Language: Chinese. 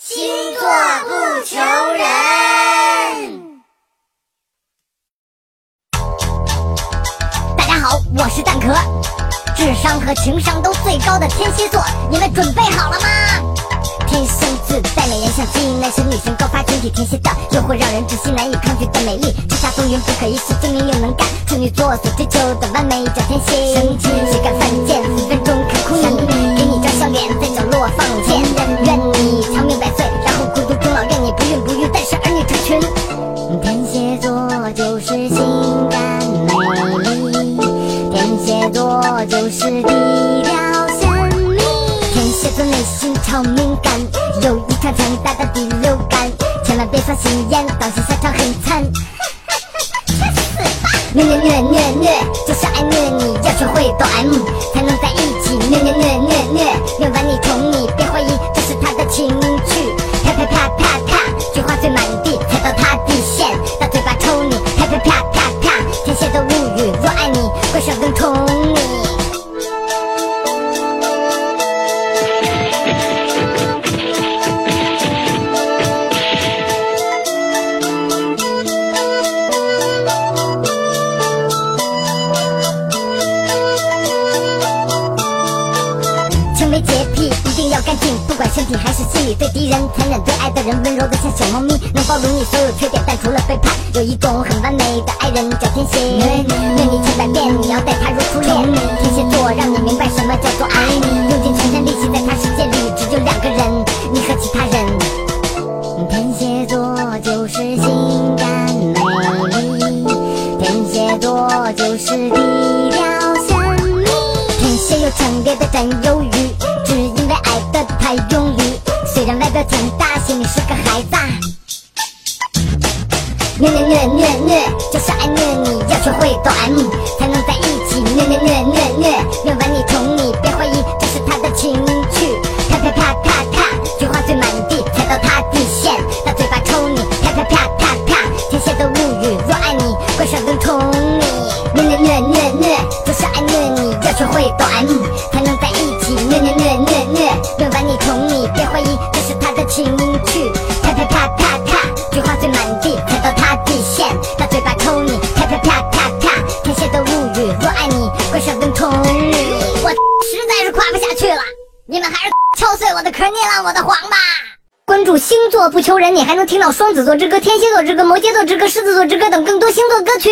星座不求人。大家好，我是蛋壳，智商和情商都最高的天蝎座，你们准备好了吗？天生自带美颜相机，男神女神高发群体，天蝎的诱惑让人窒息，难以抗拒的美丽，叱咤风云不可一世，精明又能干，处女座所追求的完美叫天蝎。生气谁敢犯贱？分分钟看哭你，给你张笑脸，在角落放多就是低调神秘，天蝎座内心超敏感，有一条强大的第六感，千万别耍心眼，当心下场很惨。虐虐虐虐虐，虐轻微洁癖一定要干净，不管身体还是心理，对敌人残忍，对爱的人温柔的像小猫咪，能包容你所有缺点，但除了背叛，有一种很完美的爱人叫天蝎。对你千百遍，你要待他如初恋。天蝎座让你明白什么叫做爱你，用尽全身力气，在他世界里只有两个人，你和其他人。天蝎座就是性感美丽，天蝎座就是低调神秘。天蝎有强烈的占有欲，只是因为爱得太用力。虽然外表强大，心里是个孩子。虐虐虐虐虐，就是爱虐你，要学会抖 M 才能在一起。虐虐虐虐虐，虐完你宠你，别怀疑这是他的情趣。啪啪啪啪啪，菊花碎满地，踩到他底线，大嘴巴抽你。啪啪啪啪啪，天蝎的物语，若爱你，关上灯宠你。虐虐虐虐虐，就是爱虐你，要学会抖 M 才能。虐虐虐虐虐，虐完你宠你，别怀疑这是他的情趣。啪啪啪啪啪，菊花碎满地，踩到他底线，他嘴巴抽你。啪啪啪啪啪，天蝎的物语，若爱你，关上灯宠你。我实在是夸不下去了，你们还是敲碎我的壳，捏烂我的黄吧。关注星座不求人，你还能听到双子座之歌、天蝎座之歌、摩羯座之歌、狮子座之歌等更多星座歌曲。